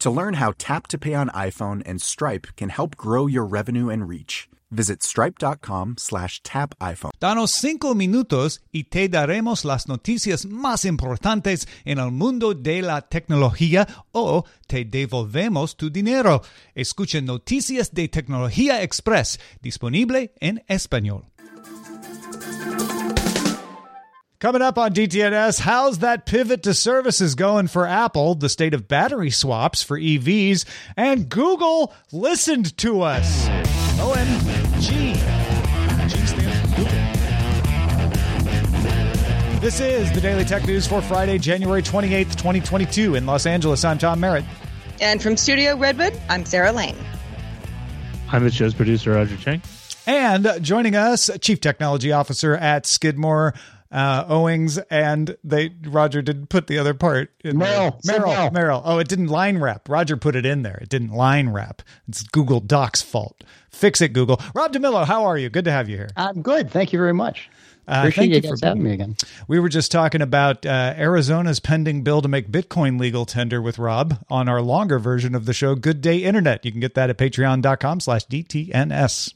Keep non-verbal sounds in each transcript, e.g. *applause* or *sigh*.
To learn how Tap to Pay on iPhone and Stripe can help grow your revenue and reach, visit stripe.com slash tap iPhone. Danos cinco minutos y te daremos las noticias más importantes en el mundo de la tecnología o te devolvemos tu dinero. Escucha Noticias de Tecnología Express, disponible en español. Coming up on DTNS, how's that pivot to services going for Apple, the state of battery swaps for EVs, and Google listened to us. OMG. G stands Google. This is the Daily Tech News for Friday, January 28th, 2022. In Los Angeles, I'm Tom Merritt. And from Studio Redwood, I'm Sarah Lane. I'm the show's producer, Roger Chang. And joining us, Chief Technology Officer at Skidmore, uh, Owings, and they Roger didn't put the other part in Merrill, there. Merrill, Merrill. Merrill. Oh, it didn't line wrap. Roger put it in there. It didn't line wrap. It's Google Docs' fault. Fix it, Google. Rob DeMillo, how are you? Good to have you here. I'm good. Thank you very much. Uh, Appreciate thank you you for having me again. We were just talking about uh, Arizona's pending bill to make Bitcoin legal tender with Rob on our longer version of the show, Good Day Internet. You can get that at patreon.com slash DTNS.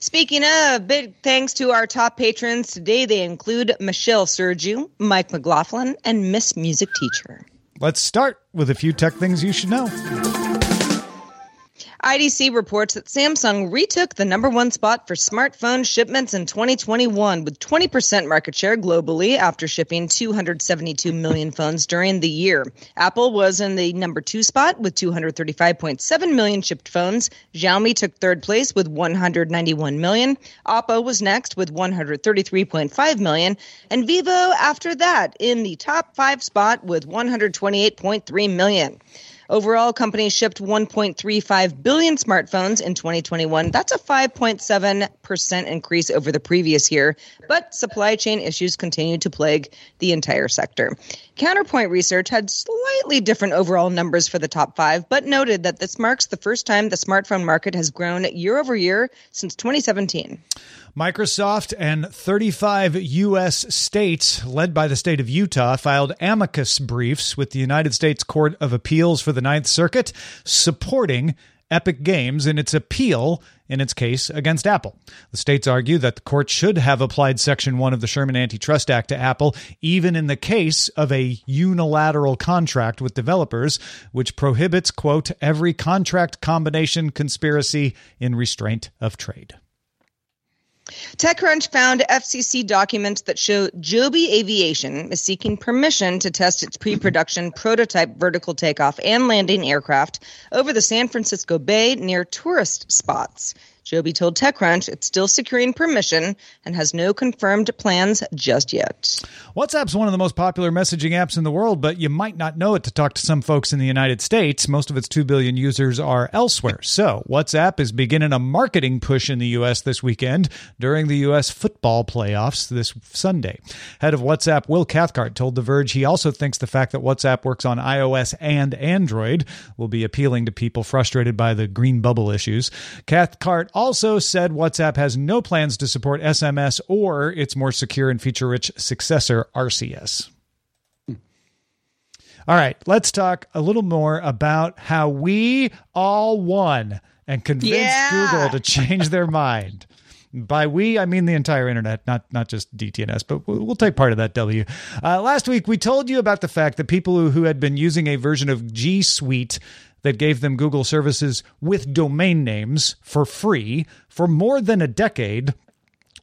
Speaking of, big thanks to our top patrons. Today they include Michelle Sergiu, Mike McLaughlin, and Miss Music Teacher. Let's start with a few tech things you should know. IDC reports that Samsung retook the number one spot for smartphone shipments in 2021 with 20% market share globally after shipping 272 million phones during the year. Apple was in the number two spot with 235.7 million shipped phones. Xiaomi took third place with 191 million. Oppo was next with 133.5 million. And Vivo after that in the top five spot with 128.3 million. Overall, companies shipped 1.35 billion smartphones in 2021. That's a 5.7% increase over the previous year, but supply chain issues continue to plague the entire sector. Counterpoint Research had slightly different overall numbers for the top five, but noted that this marks the first time the smartphone market has grown year over year since 2017. Microsoft and 35 U.S. states, led by the state of Utah, filed amicus briefs with the United States Court of Appeals for the Ninth Circuit supporting Epic Games in its appeal in its case against Apple. The states argue that the court should have applied Section 1 of the Sherman Antitrust Act to Apple, even in the case of a unilateral contract with developers, which prohibits, quote, every contract combination conspiracy in restraint of trade. TechCrunch found FCC documents that show Joby Aviation is seeking permission to test its pre production prototype vertical takeoff and landing aircraft over the San Francisco Bay near tourist spots. Joby told TechCrunch it's still securing permission and has no confirmed plans just yet. WhatsApp's one of the most popular messaging apps in the world, but you might not know it to talk to some folks in the United States. Most of its 2 billion users are elsewhere. So, WhatsApp is beginning a marketing push in the U.S. this weekend during the U.S. football playoffs this Sunday. Head of WhatsApp, Will Cathcart, told The Verge he also thinks the fact that WhatsApp works on iOS and Android will be appealing to people frustrated by the green bubble issues. Cathcart also said WhatsApp has no plans to support SMS or its more secure and feature rich successor, RCS. All right, let's talk a little more about how we all won and convinced Yeah. Google to change their mind. By we, I mean the entire internet, not not just DTNS, but we'll we'll take part of that W. Uh, last week, we told you about the fact that people who, who had been using a version of G Suite that gave them Google services with domain names for free for more than a decade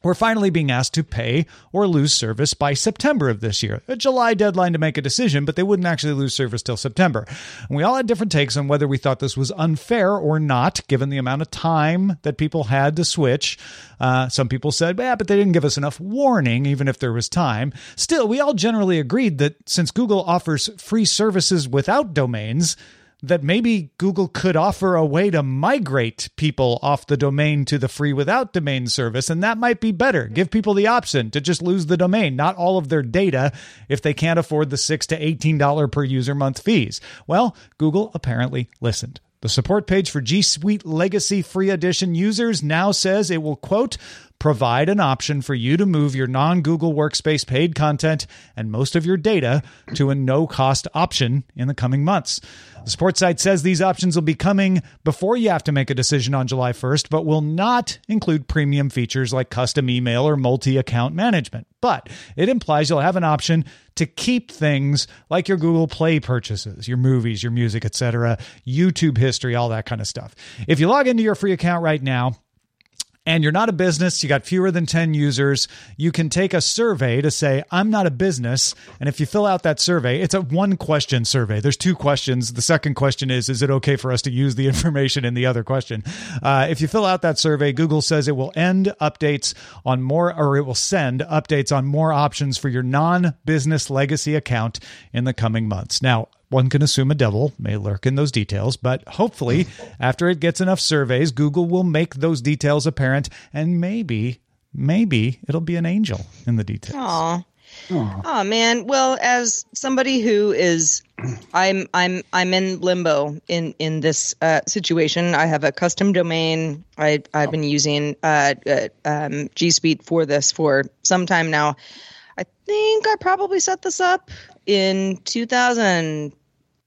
we're finally being asked to pay or lose service by September of this year. A July deadline to make a decision, but they wouldn't actually lose service till September. And we all had different takes on whether we thought this was unfair or not, given the amount of time that people had to switch. Uh, some people said, yeah, but they didn't give us enough warning, even if there was time. Still, we all generally agreed that since Google offers free services without domains, that maybe Google could offer a way to migrate people off the domain to the free without domain service, and that might be better. Give people the option to just lose the domain, not all of their data, if they can't afford the six to eighteen dollar per user month fees. Well, Google apparently listened. The support page for G Suite Legacy Free Edition users now says it will quote provide an option for you to move your non Google Workspace paid content and most of your data to a no cost option in the coming months. The support site says these options will be coming before you have to make a decision on July 1st, but will not include premium features like custom email or multi account management. But it implies you'll have an option to keep things like your Google Play purchases, your movies, your music, etc., YouTube history, all that kind of stuff. If you log into your free account right now, and you're not a business, you got fewer than 10 users, you can take a survey to say, I'm not a business. And if you fill out that survey, it's a one question survey. There's two questions. The second question is, is it okay for us to use the *laughs* information in the other question? Uh, if you fill out that survey, Google says it will end updates on more, or it will send updates on more options for your non business legacy account in the coming months. Now, one can assume a devil may lurk in those details, but hopefully, *laughs* after it gets enough surveys, Google will make those details apparent, and maybe, maybe it'll be an angel in the details. Aw. Oh man. Well, as somebody who is, I'm I'm I'm in limbo in in this uh, situation. I have a custom domain. I I've been using uh, uh, um, G Suite for this for some time now. I think I probably set this up in 2005.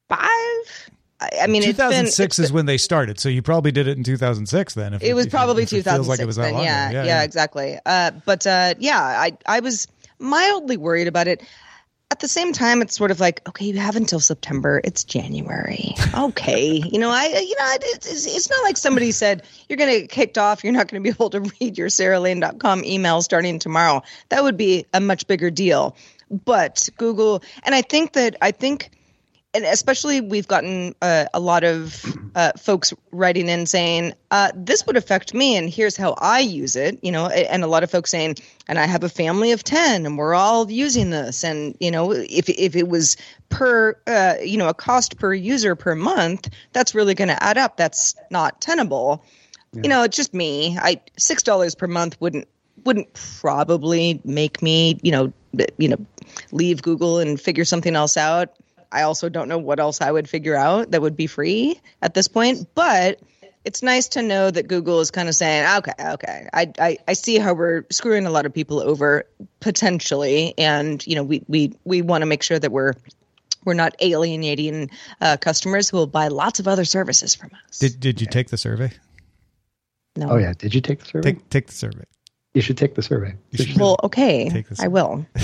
I, I mean, it's been- 2006 it's is when they started, so you probably did it in 2006. Then, if it was probably if it 2006 feels like it was that then. long yeah, ago. yeah, exactly. Uh, but uh, yeah, I I was mildly worried about it. At the same time, it's sort of like, okay, you have until September. It's January. Okay, *laughs* you know, I you know, it's, it's not like somebody said you're going to get kicked off. You're not going to be *laughs* able to read your SarahLane.com email starting tomorrow. That would be a much bigger deal. But Google, and I think that I think and especially we've gotten uh, a lot of uh, folks writing in saying uh, this would affect me and here's how i use it you know and a lot of folks saying and i have a family of 10 and we're all using this. And you know if, if it was per uh, you know a cost per user per month that's really going to add up. That's not tenable. You know it's just me. I six dollars per month wouldn't wouldn't probably make me you know you know leave google and figure something else out I also don't know what else I would figure out that would be free at this point, but it's nice to know that Google is kind of saying, okay, okay, I, I, I see how we're screwing a lot of people over potentially, and you know we we we want to make sure that we're we're not alienating uh, customers who will buy lots of other services from us. Did Did you take the survey? no. Oh yeah, did you take the survey? Take Take the survey. you should take the survey. You should Well, okay, Take this I will. *laughs*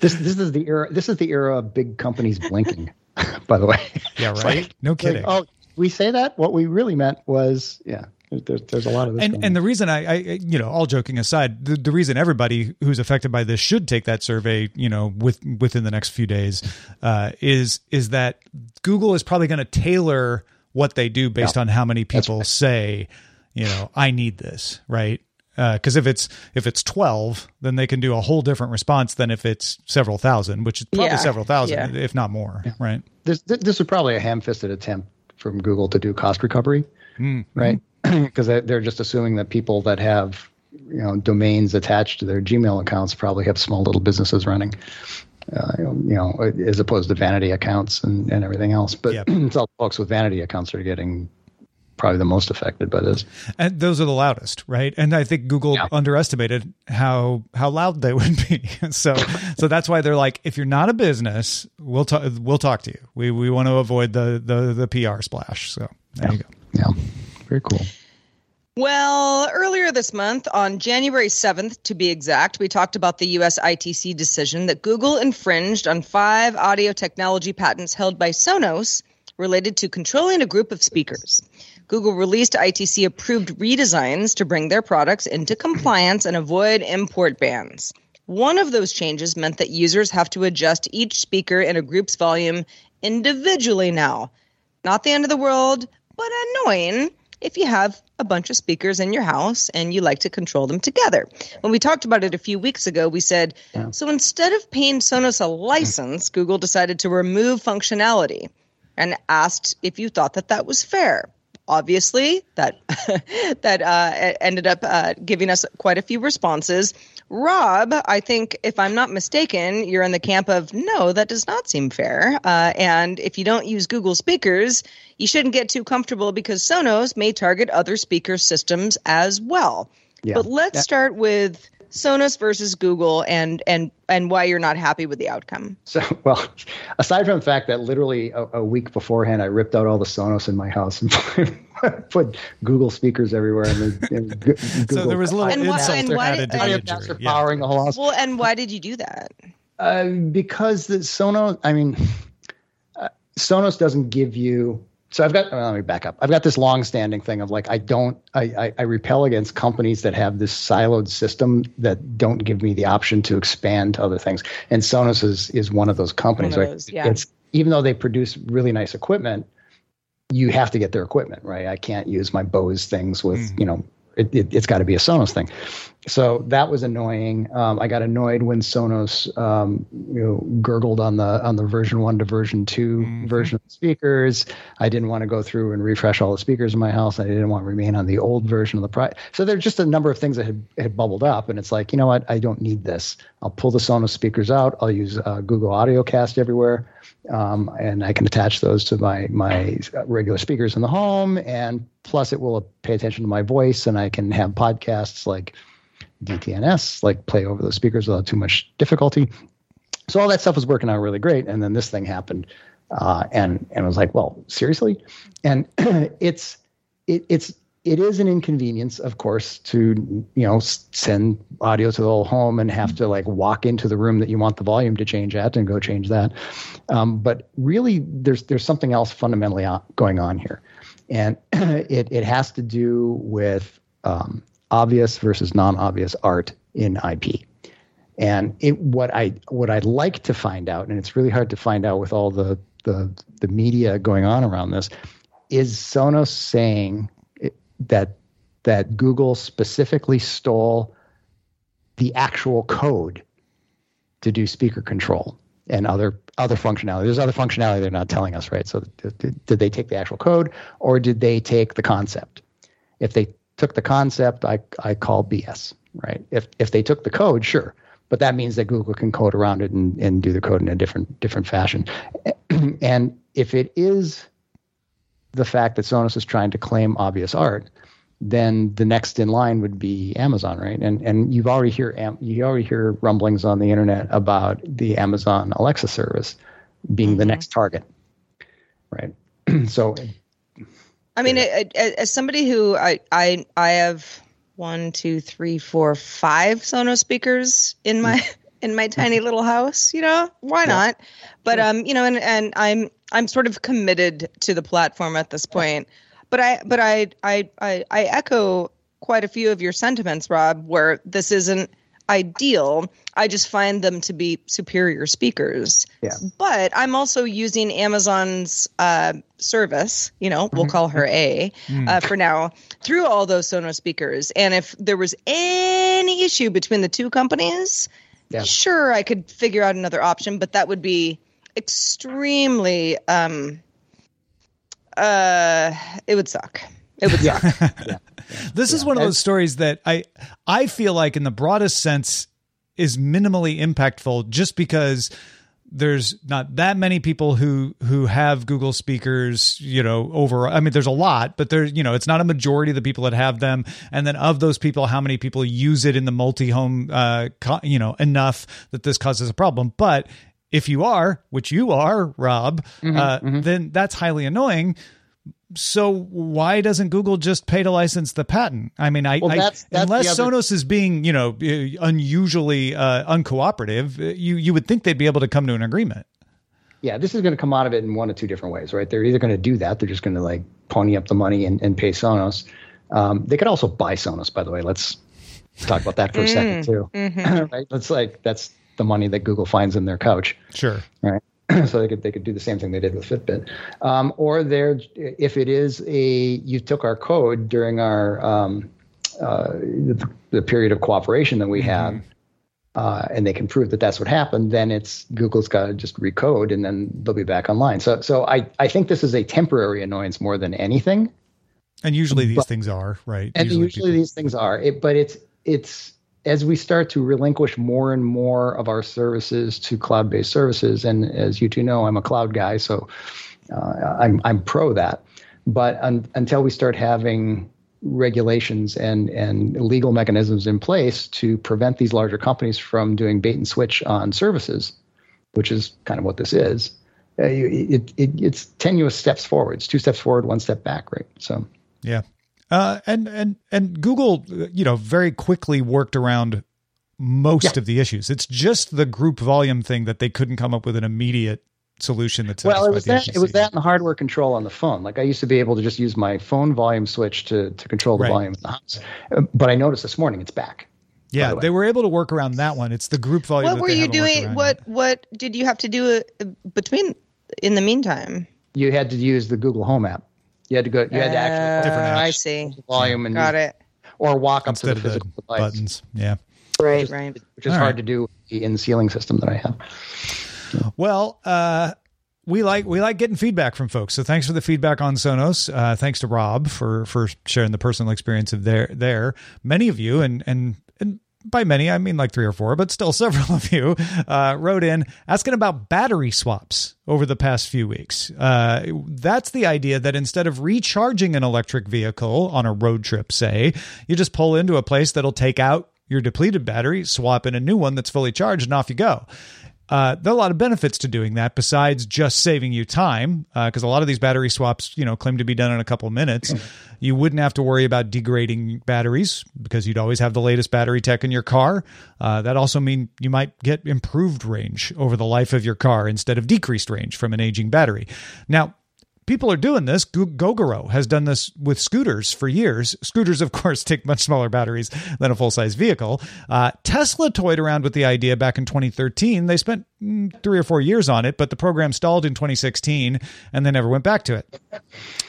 This this is the era. This is the era of big companies blinking. *laughs* by the way, Yeah, right. like- no it's like, kidding. oh, we say that. What we really meant was, yeah. There's there's a lot of this. and going and the reason I, I you know all joking aside the, the reason everybody who's affected by this should take that survey you know with within the next few days uh, is is that Google is probably going to tailor what they do based Yeah. on how many people say you know I need this right because if it's if it's 12 then they can do a whole different response than if it's several thousand which is probably Yeah. several thousand Yeah. if not more right this this was probably a ham-fisted attempt from Google to do cost recovery, Mm-hmm. right? *clears throat* Because they're just assuming that people that have you know domains attached to their Gmail accounts probably have small little businesses running. Uh, you know, as opposed to vanity accounts and, and everything else. But Yep. *clears throat* it's all folks with vanity accounts are getting probably the most affected by this. And those are the loudest, right? And I think Google Yeah. underestimated how how loud they *laughs* would be. so so that's why they're like, if you're not a business, we'll talk we'll talk to you. We we want to avoid the the the PR splash. So there you go. Yeah, very cool. Well, earlier this month, on January 7th to be exact, we talked about the US ITC decision that Google infringed on five audio technology patents held by Sonos related to controlling a group of speakers. Google released ITC approved redesigns to bring their products into compliance and avoid import bans. One of those changes meant that users have to adjust each speaker in a group's volume individually now. Not the end of the world, but annoying if you have a bunch of speakers in your house and you like to control them together. When we talked about it a few weeks ago, we said so instead of paying Sonos a license, Google decided to remove functionality and asked if you thought that that was fair. Obviously, that *laughs* that uh, ended up uh, giving us quite a few responses. Rob, I think if I'm not mistaken, you're in the camp of no, that does not seem fair. Uh, and if you don't use Google speakers, you shouldn't get too comfortable because Sonos may target other speaker systems as well. Yeah. But let's start with Sonos versus Google and and and why you're not happy with the outcome. So, well, aside from the fact that literally a, a week beforehand, I ripped out all the Sonos in my house and *laughs* put Google speakers everywhere. And, and Google, *laughs* So there was a little And why- and why- added to and- injury. Yeah. powering the whole house. Well, and why did you do that? Uh, because the Sonos, I mean, uh, Sonos doesn't give you. So I've got. well, let me back up. I've got this long-standing thing of like I don't. I, I I repel against companies that have this siloed system that don't give me the option to expand to other things. And Sonos is is one of those companies. One of right? those, yeah. It's even though they produce really nice equipment, you have to get their equipment right. I can't use my Bose things with mm. you know. It, it, it's got to be a Sonos thing. So that was annoying. Um, I got annoyed when Sonos, um, you know, gurgled on the on the version one to version 2 version of the speakers. I didn't want to go through and refresh all the speakers in my house. I didn't want to remain on the old version of the price. So there's just a number of things that had, had bubbled up, and it's like, you know what? I don't need this. I'll pull the Sonos speakers out. I'll use uh, Google AudioCast everywhere, um, and I can attach those to my my regular speakers in the home. And plus, it will pay attention to my voice, and I can have podcasts like DTNS, like play over those speakers without too much difficulty. So all that stuff was working out really great, and then this thing happened, uh, and and I was like, well, seriously, and *clears throat* it's it, it's it is an inconvenience, of course, to you know send audio to the whole home and have to like walk into the room that you want the volume to change at and go change that. Um, but really, there's there's something else fundamentally going on here, and *clears throat* it it has to do with um, obvious versus non-obvious art in IP. And it, what I what I'd like to find out, and it's really hard to find out with all the the, the media going on around this, is Sonos saying that that Google specifically stole the actual code to do speaker control and other other functionality. There's other functionality they're not telling us, right? So did, did they take the actual code or did they take the concept? If they took the concept, I I call BS, right? If if they took the code, sure. But that means that Google can code around it and, and do the code in a different different fashion. *clears throat* and if it is the fact that Sonos is trying to claim obvious art, then the next in line would be Amazon, right? And and you've already hear you already hear rumblings on the internet about the Amazon Alexa service being the mm-hmm. next target, right? *clears throat* so I mean, it, it, as somebody who I, I I have one, two, three, four, five Sonos speakers in my *laughs* in my tiny little house. You know, why not? But um, you know, and and I'm I'm sort of committed to the platform at this point. But I but I I I, I echo quite a few of your sentiments, Rob, where this isn't ideal. I just find them to be superior speakers. Yeah. But I'm also using Amazon's uh, service, you know, we'll call her A uh, for now, through all those Sonos speakers. And if there was any issue between the two companies, Yeah. sure, I could figure out another option, but that would be extremely, um, uh, it would suck. It would suck. *laughs* This is one of those stories that I I feel like in the broadest sense is minimally impactful just because there's not that many people who who have Google speakers, you know, over I mean there's a lot, but there's you know, it's not a majority of the people that have them and then of those people how many people use it in the multi-home uh co- you know, enough that this causes a problem. But if you are, which you are, Rob, uh, then that's highly annoying. So why doesn't Google just pay to license the patent? I mean, I, Well, I that's- that's unless other- Sonos is being, you know, uh, unusually uh, uncooperative, uh, you you would think they'd be able to come to an agreement. yeah, this is going to come out of it in one of two different ways, right? They're either going to do that, they're just going to like pony up the money and, and pay Sonos. Um, they could also buy Sonos, by the way. Let's talk about that for a second too. *laughs* right? That's like that's the money that Google finds in their couch, Sure. right? *clears throat* so they could they could do the same thing they did with Fitbit, um, or they're if it is a you took our code during our um, uh, the, the period of cooperation that we have, uh, and they can prove that that's what happened, then it's Google's got to just recode, and then they'll be back online. So, so I, I think this is a temporary annoyance more than anything, And usually these But- things are right. and usually, these things are. It, but it's it's as we start to relinquish more and more of our services to cloud-based services, and as you two know, I'm a cloud guy, so uh, I'm I'm pro that. But un, until we start having regulations and and legal mechanisms in place to prevent these larger companies from doing bait and switch on services, which is kind of what this is, uh, it, it it's tenuous steps forward. It's two steps forward, one step back, right? So. Yeah. Uh, and and and Google, you know, very quickly worked around most Yeah. of the issues. It's just the group volume thing that they couldn't come up with an immediate solution that Well, it was that the it was that and the hardware control on the phone. Like I used to be able to just use my phone volume switch to to control the Right. volume in the house. Uh, But I noticed this morning it's back. Yeah, the they were able to work around that one. It's the group volume. What that were they you doing? What yet. what did you have to do uh, between in the meantime? You had to use the Google Home app. You had to go. You had to actually Different Uh, apps. I see. volume and Got it. or walk up instead to of the the physical device, buttons? Yeah. Right, right. which is All hard right. to do with the in ceiling system that I have. Well, uh, we like we like getting feedback from folks. So thanks for the feedback on Sonos. Uh, thanks to Rob for for sharing the personal experience of there there. Many of you and and and by many I mean like three or four, but still *laughs* several of you uh, wrote in asking about battery swaps over the past few weeks. Uh, that's the idea that instead of recharging an electric vehicle on a road trip, say, you just pull into a place that'll take out your depleted battery, swap in a new one that's fully charged, and off you go. Uh, there are a lot of benefits to doing that besides just saving you time, because a lot of these battery swaps, you know, claim to be done in a couple of minutes. *clears throat* You wouldn't have to worry about degrading batteries because you'd always have the latest battery tech in your car. Uh, that also mean you might get improved range over the life of your car instead of decreased range from an aging battery. Now, people are doing this. Gogoro has done this with scooters for years. Scooters, of course, *laughs* take much smaller batteries than a full size vehicle. Uh, Tesla toyed around with the idea back in 2013. They spent mm, three or four years on it, but the program stalled in 2016 and they never went back to it.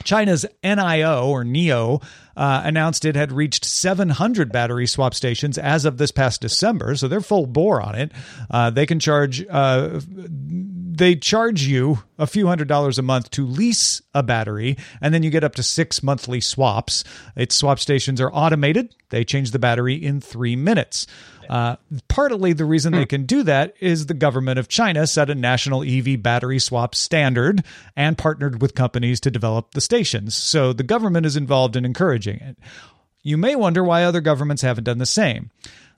China's NIO or NEO uh, announced it had reached 700 battery swap stations as of this past December, so they're full bore on it. Uh, they can charge. They charge you a few hundred dollars a month to lease a battery, and then you get up to six monthly swaps. Its swap stations are automated. They change the battery in three minutes. Uh, partly the reason they can do that is the government of China set a national EV battery swap standard and partnered with companies to develop the stations. So the government is involved in encouraging it. You may wonder why other governments haven't done the same.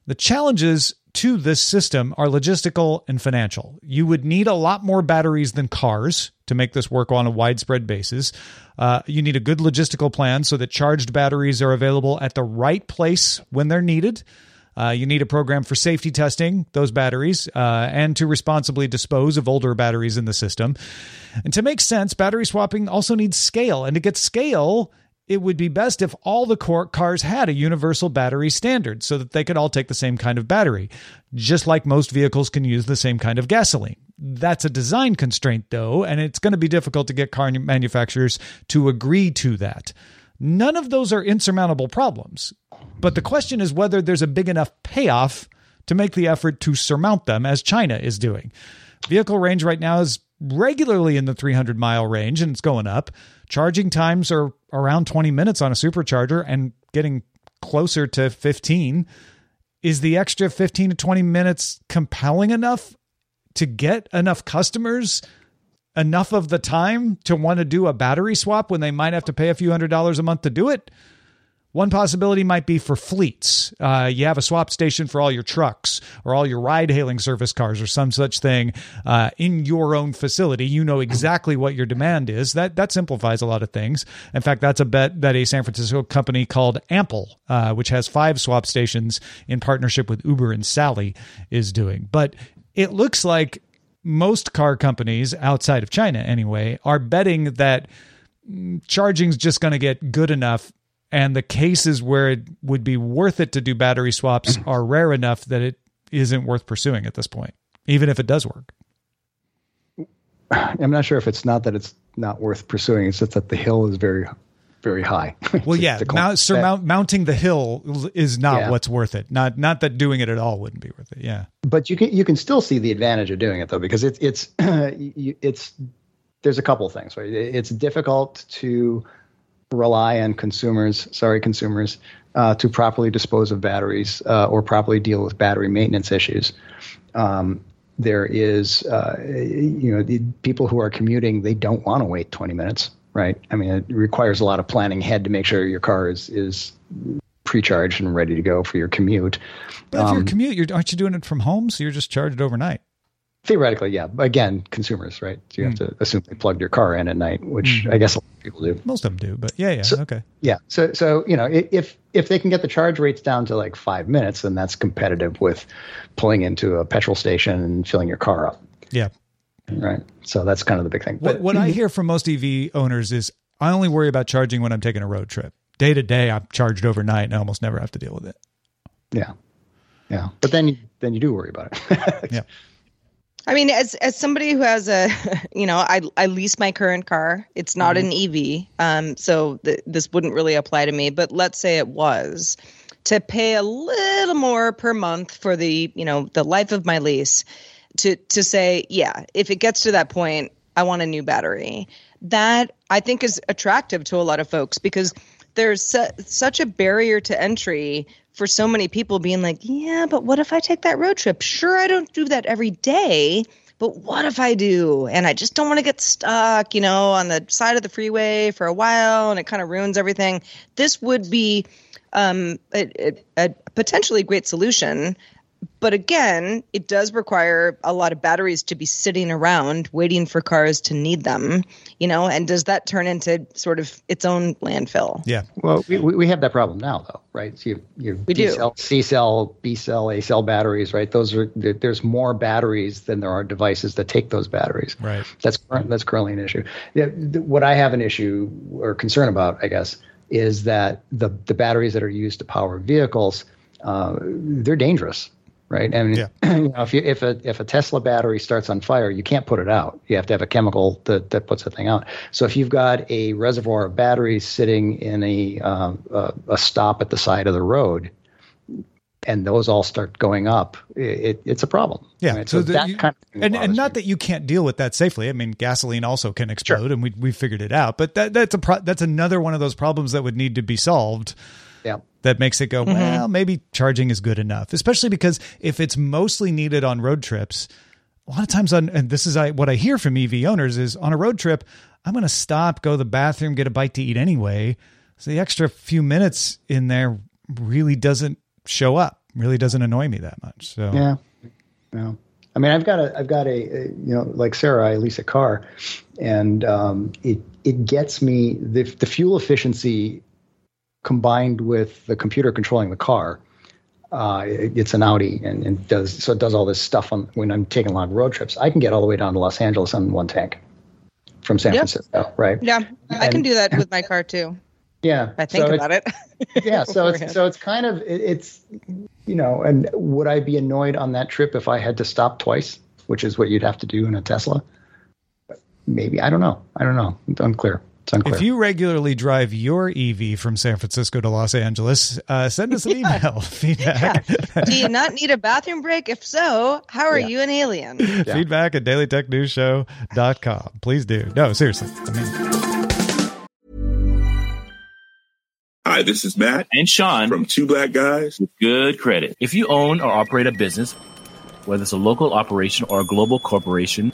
The challenges to this system are logistical and financial. You would need a lot more batteries than cars to make this work on a widespread basis. Uh, you need a good logistical plan so that charged batteries are available at the right place when they're needed. Uh, you need a program for safety testing those batteries uh, and to responsibly dispose of older batteries in the system. And to make sense, battery swapping also needs scale. And to get scale, it would be best if all the cars had a universal battery standard so that they could all take the same kind of battery, just like most vehicles can use the same kind of gasoline. That's a design constraint, though, and it's going to be difficult to get car manufacturers to agree to that. None of those are insurmountable problems. But the question is whether there's a big enough payoff to make the effort to surmount them, as China is doing. Vehicle range right now is regularly in the 300 mile range and it's going up. Charging times are around 20 minutes on a supercharger and getting closer to 15. Is the extra 15 to 20 minutes compelling enough to get enough customers enough of the time to want to do a battery swap when they might have to pay a few hundred dollars a month to do it? One possibility might be for fleets. Uh, you have a swap station for all your trucks or all your ride hailing service cars or some such thing uh, in your own facility. You know exactly what your demand is. That that simplifies a lot of things. In fact, that's a bet that a San Francisco company called Ample, uh, which has five swap stations in partnership with Uber and Sally, is doing. But it looks like most car companies outside of China, anyway, are betting that mm, charging's just going to get good enough and the cases where it would be worth it to do battery swaps *clears throat* are rare enough that it isn't worth pursuing at this point, even if it does work. *sighs* I'm not sure if it's not that it's not worth pursuing. It's just that the hill is very, very high. *laughs* Well, yeah, mount, surmount, mounting the hill is not yeah. what's worth it. Not not that doing it at all wouldn't be worth it. Yeah, but you can you can still see the advantage of doing it though because it's *clears throat* it's it's there's a couple of things. Right, it's difficult to rely on consumers, sorry, consumers, uh, to properly dispose of batteries uh, or properly deal with battery maintenance issues. Um, there is, uh, you know, the people who are commuting, they don't want to wait 20 minutes, right? I mean, it requires a lot of planning ahead to make sure your car is is pre-charged and ready to go for your commute. But if um, your commute, you're, aren't you doing it from home? So you're just charged overnight. Theoretically, yeah. Again, consumers, right? So you have mm. to assume they plugged your car in at night, which mm. I guess a lot of people do. Most of them do, but yeah, yeah, so, okay. Yeah, so so you know, if if they can get the charge rates down to like five minutes, then that's competitive with pulling into a petrol station and filling your car up. Yeah. Right. So that's kind of the big thing. But what, what I hear from most EV owners is I only worry about charging when I'm taking a road trip. Day to day, I'm charged overnight and I almost never have to deal with it. Yeah. Yeah. But then you, then you do worry about it. *laughs* yeah. I mean, as as somebody who has a, *laughs* you know, I I lease my current car. It's not mm-hmm. an EV, um, so th- this wouldn't really apply to me. But let's say it was to pay a little more per month for the, you know, the life of my lease. To to say, yeah, if it gets to that point, I want a new battery. That I think is attractive to a lot of folks because there's su- such a barrier to entry for so many people being like, yeah, but what if I take that road trip? Sure, I don't do that every day, but what if I do? And I just don't want to get stuck, you know, on the side of the freeway for a while and it kind of ruins everything. This would be um, a, a, a potentially great solution but again, it does require a lot of batteries to be sitting around waiting for cars to need them, you know, and does that turn into sort of its own landfill? Yeah. Well, we, we have that problem now, though, right? So you, you we D cell, C cell, B cell, A cell batteries, right? Those are, there's more batteries than there are devices that take those batteries. Right. That's, that's currently an issue. What I have an issue or concern about, I guess, is that the, the batteries that are used to power vehicles, uh, they're dangerous right? I mean, yeah. *clears throat* you know, if you, if a if a Tesla battery starts on fire, you can't put it out. You have to have a chemical that, that puts the thing out. So if you've got a reservoir of batteries sitting in a uh, a, a stop at the side of the road, and those all start going up, it, it's a problem. Yeah. So that you, kind of and, and not me. that you can't deal with that safely. I mean, gasoline also can explode, sure. and we we figured it out. But that that's a pro- that's another one of those problems that would need to be solved. Yeah that makes it go, mm-hmm. well, maybe charging is good enough, especially because if it's mostly needed on road trips, a lot of times on, and this is I, what I hear from EV owners is on a road trip, I'm going to stop, go to the bathroom, get a bite to eat anyway. So the extra few minutes in there really doesn't show up, really doesn't annoy me that much. So, yeah. Yeah. I mean, I've got a, I've got a, a you know, like Sarah, I lease a car and um, it, it gets me the, the fuel efficiency combined with the computer controlling the car. Uh, it, it's an Audi and, and, does so it does all this stuff on when I'm taking long road trips. I can get all the way down to Los Angeles on one tank from San yep. Francisco, right? Yeah, and, I can do that with my car too. Yeah, I think so about it. *laughs* yeah, so it's so it's kind of it, it's you know, and would I be annoyed on that trip if I had to stop twice, which is what you'd have to do in a Tesla? Maybe I don't know. I don't know. It's unclear. If you regularly drive your EV from San Francisco to Los Angeles, uh, send us an email *laughs* feedback. Yeah. Do you not need a bathroom break? If so, how are yeah. you an alien? Yeah. Feedback at dailytechnewsshow.com. Please do. No, seriously. I mean, Hi, this is Matt and Sean from Two Black Guys with Good Credit. If you own or operate a business, whether it's a local operation or a global corporation,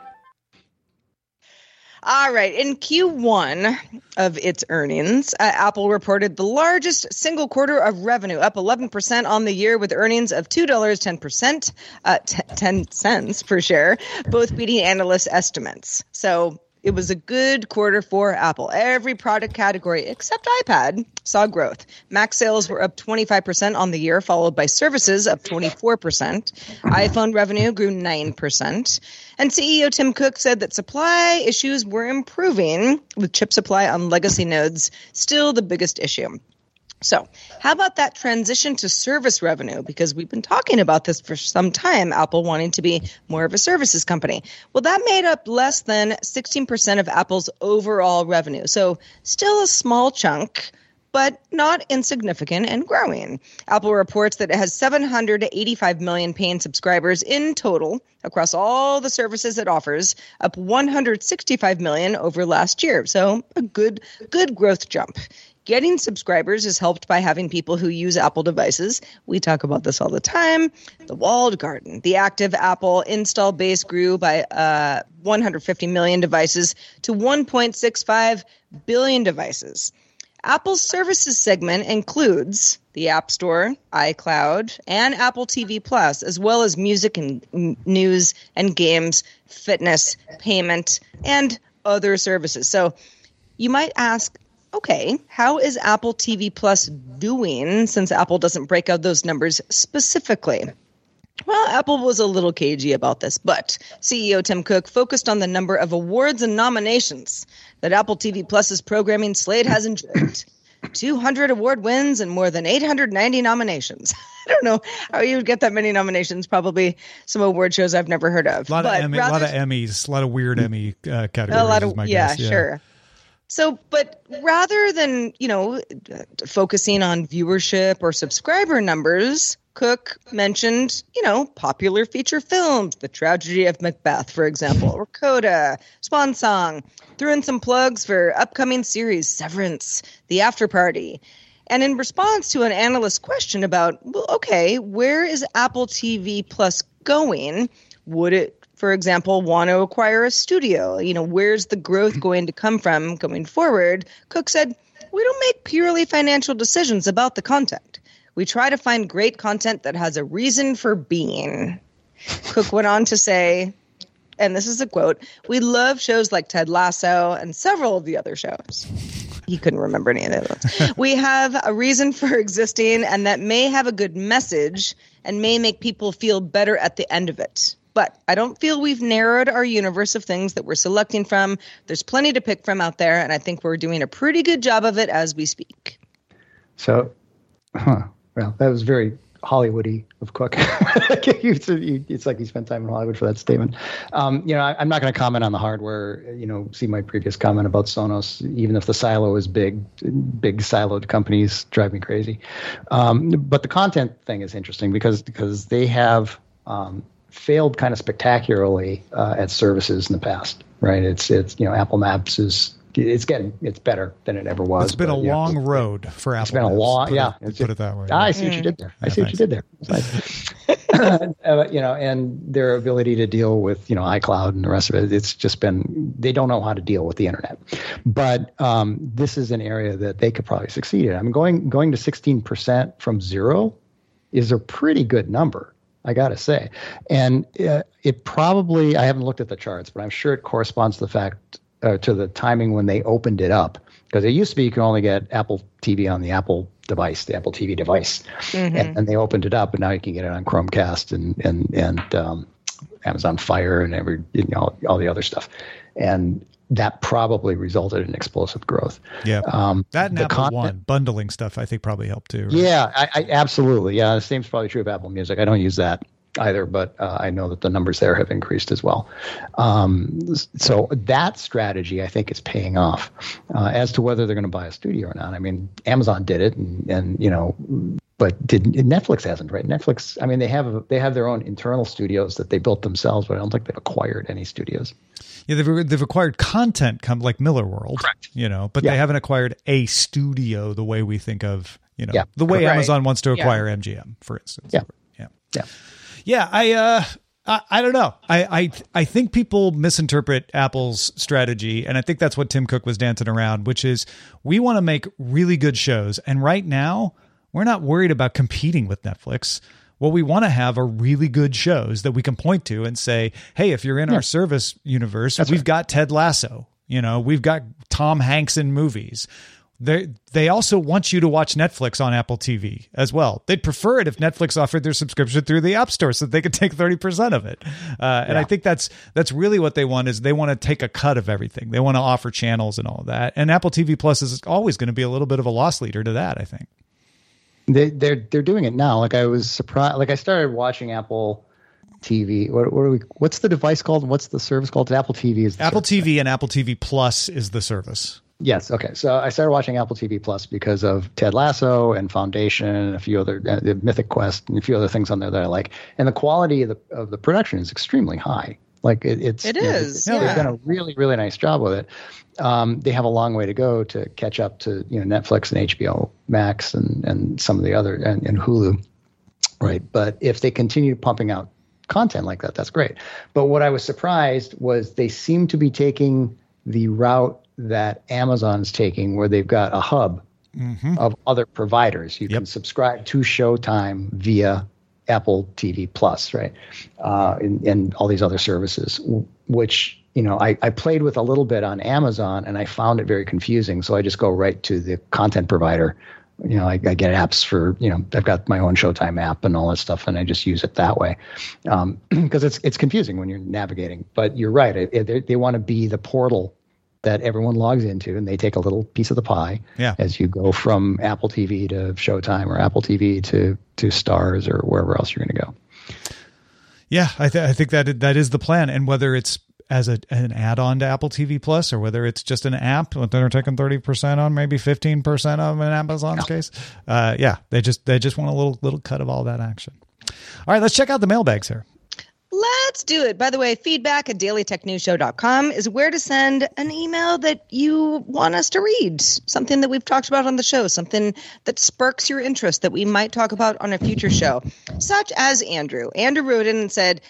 All right. In Q1 of its earnings, uh, Apple reported the largest single quarter of revenue, up 11% on the year with earnings of $2.10 uh, t- 10 cents per share, both beating analyst estimates. So it was a good quarter for Apple. Every product category except iPad saw growth. Mac sales were up 25% on the year, followed by services up 24%. iPhone revenue grew 9%. And CEO Tim Cook said that supply issues were improving, with chip supply on legacy nodes still the biggest issue. So, how about that transition to service revenue? Because we've been talking about this for some time, Apple wanting to be more of a services company. Well, that made up less than 16% of Apple's overall revenue. So, still a small chunk, but not insignificant and growing. Apple reports that it has 785 million paying subscribers in total across all the services it offers, up 165 million over last year. So, a good good growth jump. Getting subscribers is helped by having people who use Apple devices. We talk about this all the time. The walled garden. The active Apple install base grew by uh, 150 million devices to 1.65 billion devices. Apple's services segment includes the App Store, iCloud, and Apple TV Plus, as well as music and news and games, fitness, payment, and other services. So you might ask, okay, how is Apple TV Plus doing since Apple doesn't break out those numbers specifically? Well, Apple was a little cagey about this, but CEO Tim Cook focused on the number of awards and nominations that Apple TV Plus's programming slate has enjoyed. 200 award wins and more than 890 nominations. *laughs* I don't know how you would get that many nominations. Probably some award shows I've never heard of. A lot, of, Emmy, rather, a lot of Emmys, a lot of weird Emmy uh, categories. A lot of, yeah, yeah, sure. So, but rather than, you know, focusing on viewership or subscriber numbers, Cook mentioned, you know, popular feature films, The Tragedy of Macbeth, for example, or Coda, Swan Song, threw in some plugs for upcoming series, Severance, The After Party. And in response to an analyst question about, well, okay, where is Apple TV Plus going? Would it for example, want to acquire a studio? You know, where's the growth mm-hmm. going to come from going forward? Cook said, We don't make purely financial decisions about the content. We try to find great content that has a reason for being. Cook went on to say, and this is a quote We love shows like Ted Lasso and several of the other shows. He couldn't remember any of those. *laughs* we have a reason for existing, and that may have a good message and may make people feel better at the end of it. But I don't feel we've narrowed our universe of things that we're selecting from. There's plenty to pick from out there, and I think we're doing a pretty good job of it as we speak. So, huh, well, that was very Hollywoody of Cook. *laughs* it's like he spent time in Hollywood for that statement. Um, you know, I, am not going to comment on the hardware. You know, see my previous comment about Sonos. Even if the silo is big, big siloed companies drive me crazy. Um, but the content thing is interesting because because they have um, failed kind of spectacularly uh, at services in the past. Right? It's it's you know Apple Maps is it's getting it's better than it ever was. It's been but, a yeah, long road for Apple. It's been a long, put yeah. It, put it that way. I see what you did there. I see what you did there. uh, *laughs* you know, and their ability to deal with you know iCloud and the rest of it. It's just been they don't know how to deal with the internet. But um, this is an area that they could probably succeed in. I mean, going going to sixteen percent from zero is a pretty good number. I got to say. And uh, it probably, I haven't looked at the charts, but I'm sure it corresponds to the fact uh, to the timing when they opened it up because it used to be you could only get Apple TV on the Apple device, the Apple TV device, mm-hmm. and, and, they opened it up, and now you can get it on Chromecast and and and um, Amazon Fire and every you know all the other stuff, and that probably resulted in explosive growth. Yeah, um, that and Apple One bundling stuff I think probably helped too. Right? Yeah, I, I, absolutely. Yeah, the same is probably true of Apple Music. I don't use that either, but uh, I know that the numbers there have increased as well. Um, so that strategy, I think, is paying off. Uh, as to whether they're going to buy a studio or not, I mean, Amazon did it, and, and you know, but did Netflix hasn't, right? Netflix, I mean, they have they have their own internal studios that they built themselves, but I don't think they've acquired any studios. Yeah, they've they've acquired content, come like Millarworld, correct? You know, but yeah. they haven't acquired a studio the way we think of, you know, yeah. the way right. Amazon wants to acquire yeah. MGM, for instance. Yeah, yeah, yeah. Yeah, I uh I, I don't know. I, I I think people misinterpret Apple's strategy, and I think that's what Tim Cook was dancing around, which is we want to make really good shows, and right now we're not worried about competing with Netflix. What we want to have are really good shows that we can point to and say, "Hey, if you're in yeah. our service universe, that's we've right. got Ted Lasso. You know, we've got Tom Hanks in movies they they also want you to watch Netflix on Apple TV as well. They'd prefer it if Netflix offered their subscription through the App Store so they could take thirty percent of it. Uh, and yeah. I think that's that's really what they want is they want to take a cut of everything. They want to offer channels and all of that. And Apple TV Plus is always going to be a little bit of a loss leader to that. I think they they're they're doing it now. Like I was surprised. Like I started watching Apple. TV. What, what are we? What's the device called? What's the service called? Apple TV is Apple service. TV and Apple TV Plus is the service. Yes. Okay. So I started watching Apple TV Plus because of Ted Lasso and Foundation and a few other uh, Mythic Quest and a few other things on there that I like. And the quality of the of the production is extremely high. Like it, it's it is. Know, yeah. They've done a really really nice job with it. Um, they have a long way to go to catch up to you know Netflix and HBO Max and and some of the other and, and Hulu, right? But if they continue pumping out content like that, that's great. But what I was surprised was they seem to be taking the route that Amazon's taking, where they've got a hub mm-hmm. of other providers. You yep. can subscribe to Showtime via Apple TV Plus, right, uh, and, and all these other services, which you know I, I played with a little bit on Amazon, and I found it very confusing. So I just go right to the content provider. You know, I, I get apps for you know I've got my own Showtime app and all that stuff, and I just use it that way because um, *clears throat* it's it's confusing when you're navigating. But you're right; it, it, they, they want to be the portal that everyone logs into and they take a little piece of the pie yeah. as you go from Apple TV to Showtime or Apple TV to to Starz or wherever else you're going to go. Yeah, I, th- I think that that is the plan, and whether it's as a, an add-on to Apple TV Plus or whether it's just an app that they're taking thirty percent on, maybe fifteen percent of in Amazon's yeah. case. Uh, yeah, they just they just want a little little cut of all that action. All right, let's check out the mailbags here. Let's do it. By the way, feedback at dailytechnewsshow.com is where to send an email that you want us to read, something that we've talked about on the show, something that sparks your interest that we might talk about on a future show, such as Andrew. Andrew wrote in and said,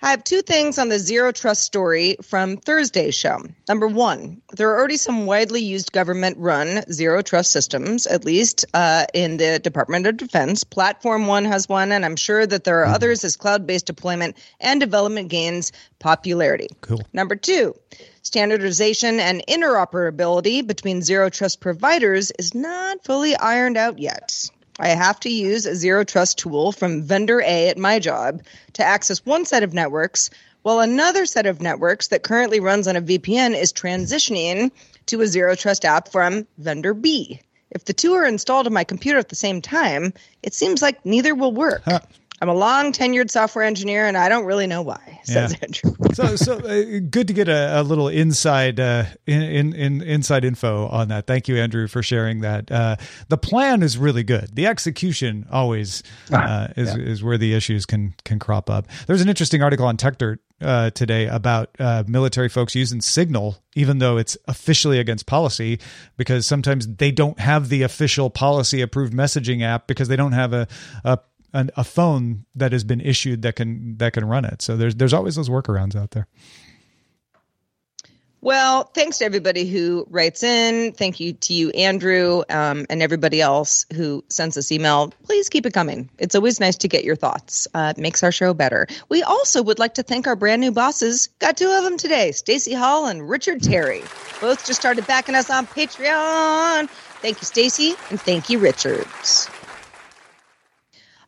I have two things on the zero trust story from Thursday's show. Number one, there are already some widely used government run zero trust systems, at least uh, in the Department of Defense. Platform One has one, and I'm sure that there are mm-hmm. others as cloud based deployment and development gains popularity. Cool. Number two, standardization and interoperability between zero trust providers is not fully ironed out yet. I have to use a zero trust tool from vendor A at my job to access one set of networks, while another set of networks that currently runs on a VPN is transitioning to a zero trust app from vendor B. If the two are installed on my computer at the same time, it seems like neither will work. Huh. I'm a long tenured software engineer, and I don't really know why. Says yeah. Andrew. *laughs* so, so uh, good to get a, a little inside, uh, in, in, in, inside info on that. Thank you, Andrew, for sharing that. Uh, the plan is really good. The execution always ah, uh, is yeah. is where the issues can can crop up. There's an interesting article on TechDirt uh, today about uh, military folks using Signal, even though it's officially against policy, because sometimes they don't have the official policy approved messaging app because they don't have a, a an, a phone that has been issued that can that can run it. So there's there's always those workarounds out there. Well, thanks to everybody who writes in. Thank you to you, Andrew, um, and everybody else who sends us email. Please keep it coming. It's always nice to get your thoughts. Uh, it makes our show better. We also would like to thank our brand new bosses. Got two of them today, Stacy Hall and Richard Terry. Both just started backing us on Patreon. Thank you, Stacy, and thank you, Richards.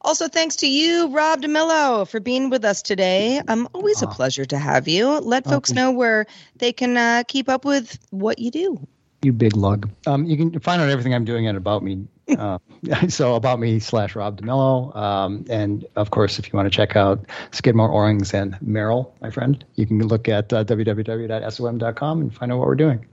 Also, thanks to you, Rob DeMillo, for being with us today. Um, always a pleasure to have you. Let folks know where they can uh, keep up with what you do. You big lug. Um, you can find out everything I'm doing at About Me. Uh, *laughs* so About Me slash Rob DeMillo. Um, and of course, if you want to check out Skidmore, Owings, and Merrill, my friend, you can look at uh, www.som.com and find out what we're doing.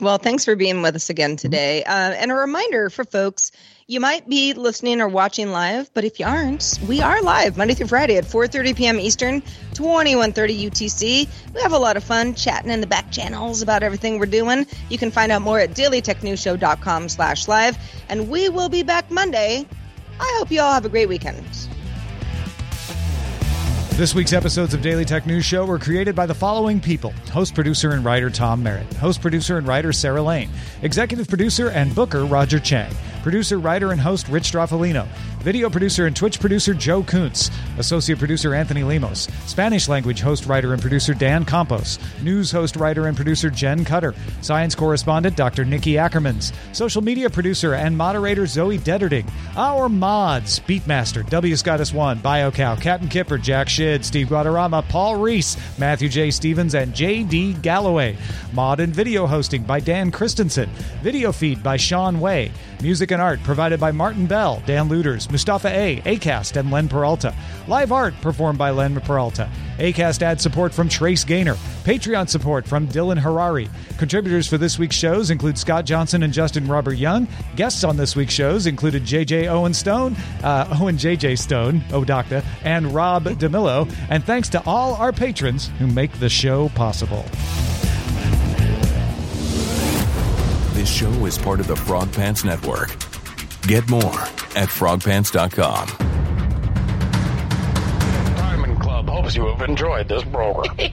Well, thanks for being with us again today. Uh, and a reminder for folks you might be listening or watching live, but if you aren't, we are live Monday through Friday at 4:30 p.m. Eastern, 21:30 UTC. We have a lot of fun chatting in the back channels about everything we're doing. You can find out more at dailytechnewsshow.com/live, and we will be back Monday. I hope you all have a great weekend. This week's episodes of Daily Tech News Show were created by the following people. Host, producer, and writer Tom Merritt, host, producer, and writer Sarah Lane, executive producer and booker Roger Chang. Producer, writer, and host Rich Stroffolino, video producer and Twitch producer Joe Kuntz, associate producer Anthony Lemos, Spanish language host, writer, and producer Dan Campos, news host, writer, and producer Jen Cutter, science correspondent Dr. Nikki Ackermans, social media producer and moderator Zoe Detterding, our mods, Beatmaster, W. Scottus One, BioCow, Captain Kipper, Jack Shid, Steve Guadarrama, Paul Reese, Matthew J. Stevens, and J.D. Galloway. Mod and video hosting by Dan Christensen. Video feed by Sean Way. Music and art provided by Martin Bell, Dan Luders, Mustafa A, Acast, and Len Peralta. Live art performed by Len Peralta. Acast ad support from Trace Gaynor. Patreon support from Dylan Harari. Contributors for this week's shows include Scott Johnson and Justin Robert Young. Guests on this week's shows included JJ Owen Stone, uh, Owen JJ Stone, Odocta, and Rob DeMillo. And thanks to all our patrons who make the show possible. This show is part of the Frog Pants Network. Get more at frogpants.com. Diamond Club hopes you have enjoyed this program. *laughs*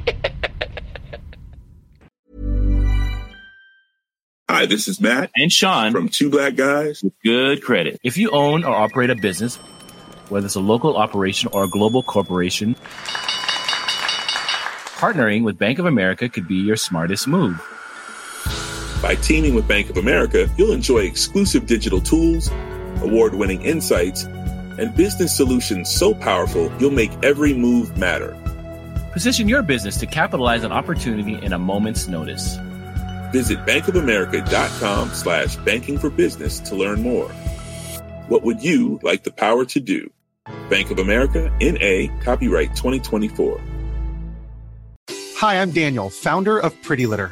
Hi, this is Matt and Sean from Two Black Guys with Good Credit. If you own or operate a business, whether it's a local operation or a global corporation, partnering with Bank of America could be your smartest move. By teaming with Bank of America, you'll enjoy exclusive digital tools, award winning insights, and business solutions so powerful you'll make every move matter. Position your business to capitalize on opportunity in a moment's notice. Visit bankofamerica.com slash banking for business to learn more. What would you like the power to do? Bank of America, NA, copyright 2024. Hi, I'm Daniel, founder of Pretty Litter.